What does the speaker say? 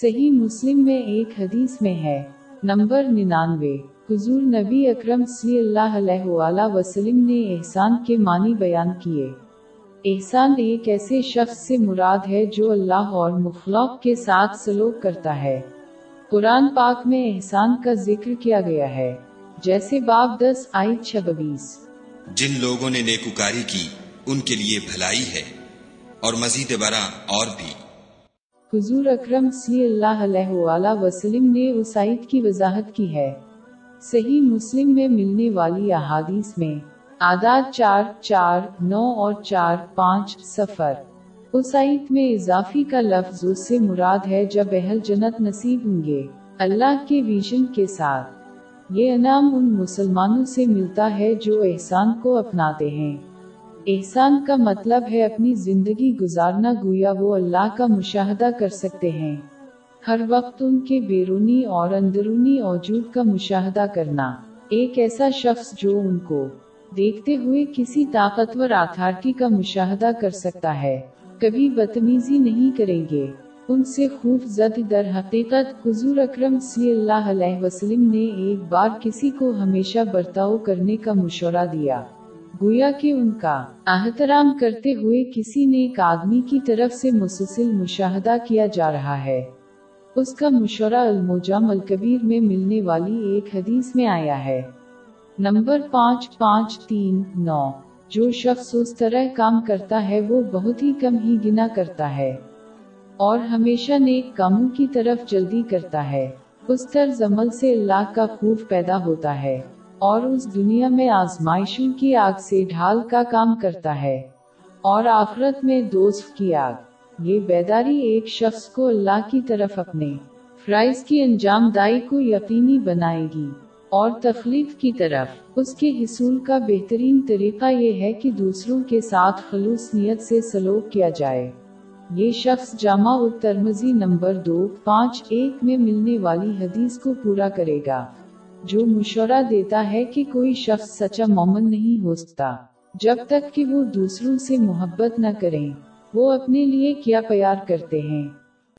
صحیح مسلم میں ایک حدیث میں ہے۔ نمبر ننانوے۔ حضور نبی اکرم صلی اللہ علیہ وآلہ وسلم نے احسان کے معنی بیان کیے۔ احسان ایک ایسے شخص سے مراد ہے جو اللہ اور مخلوق کے ساتھ سلوک کرتا ہے۔ قرآن پاک میں احسان کا ذکر کیا گیا ہے۔ جیسے باب دس آئی چھبیس۔ جن لوگوں نے نیکوکاری کی، ان کے لیے بھلائی ہے اور مزید برآں اور بھی۔ حضور اکرم صلی اللہ علیہ وآلہ وسلم نے اس آیت کی وضاحت کی ہے۔ صحیح مسلم میں ملنے والی احادیث میں آداد چار چار، نو اور چار، پانچ سفر اس آیت میں اضافی کا لفظ اس سے مراد ہے جب اہل جنت نصیب ہوں گے اللہ کے ویژن کے ساتھ۔ یہ انعام ان مسلمانوں سے ملتا ہے جو احسان کو اپناتے ہیں۔ احسان کا مطلب ہے اپنی زندگی گزارنا، گویا وہ اللہ کا مشاہدہ کر سکتے ہیں۔ ہر وقت ان کے بیرونی اور اندرونی وجود کا مشاہدہ کرنا۔ ایک ایسا شخص جو ان کو دیکھتے ہوئے کسی طاقتور اتھارٹی کا مشاہدہ کر سکتا ہے۔ کبھی بدتمیزی نہیں کریں گے۔ ان سے خوف زد، در حقیقت حضور اکرم صلی اللہ علیہ وسلم نے ایک بار کسی کو ہمیشہ برتاؤ کرنے کا مشورہ دیا۔ گویا کہ ان کا احترام کرتے ہوئے کسی نے ایک آدمی کی طرف سے مسلسل مشاہدہ کیا جا رہا ہے۔ اس کا مشورہ الموجام الکبیر میں ملنے والی ایک حدیث میں آیا ہے۔ نمبر پانچ پانچ، تین، نو۔ جو شخص اس طرح کام کرتا ہے وہ بہت ہی کم ہی گنا کرتا ہے۔ اور ہمیشہ نیک کاموں کی طرف جلدی کرتا ہے۔ اس طرز عمل سے اللہ کا خوف پیدا ہوتا ہے۔ اور اس دنیا میں آزمائشوں کی آگ سے ڈھال کا کام کرتا ہے، اور آخرت میں دوست کی آگ۔ یہ بیداری ایک شخص کو اللہ کی طرف اپنے فرائض کی انجام دائی کو یقینی بنائے گی اور تخلیق کی طرف۔ اس کے حصول کا بہترین طریقہ یہ ہے کہ دوسروں کے ساتھ خلوص نیت سے سلوک کیا جائے۔ یہ شخص جامع الترمزی نمبر دو، پانچ، ایک میں ملنے والی حدیث کو پورا کرے گا۔ جو مشورہ دیتا ہے کہ کوئی شخص سچا مومن نہیں ہو سکتا۔ جب تک کہ وہ دوسروں سے محبت نہ کریں، وہ اپنے لیے کیا پیار کرتے ہیں؟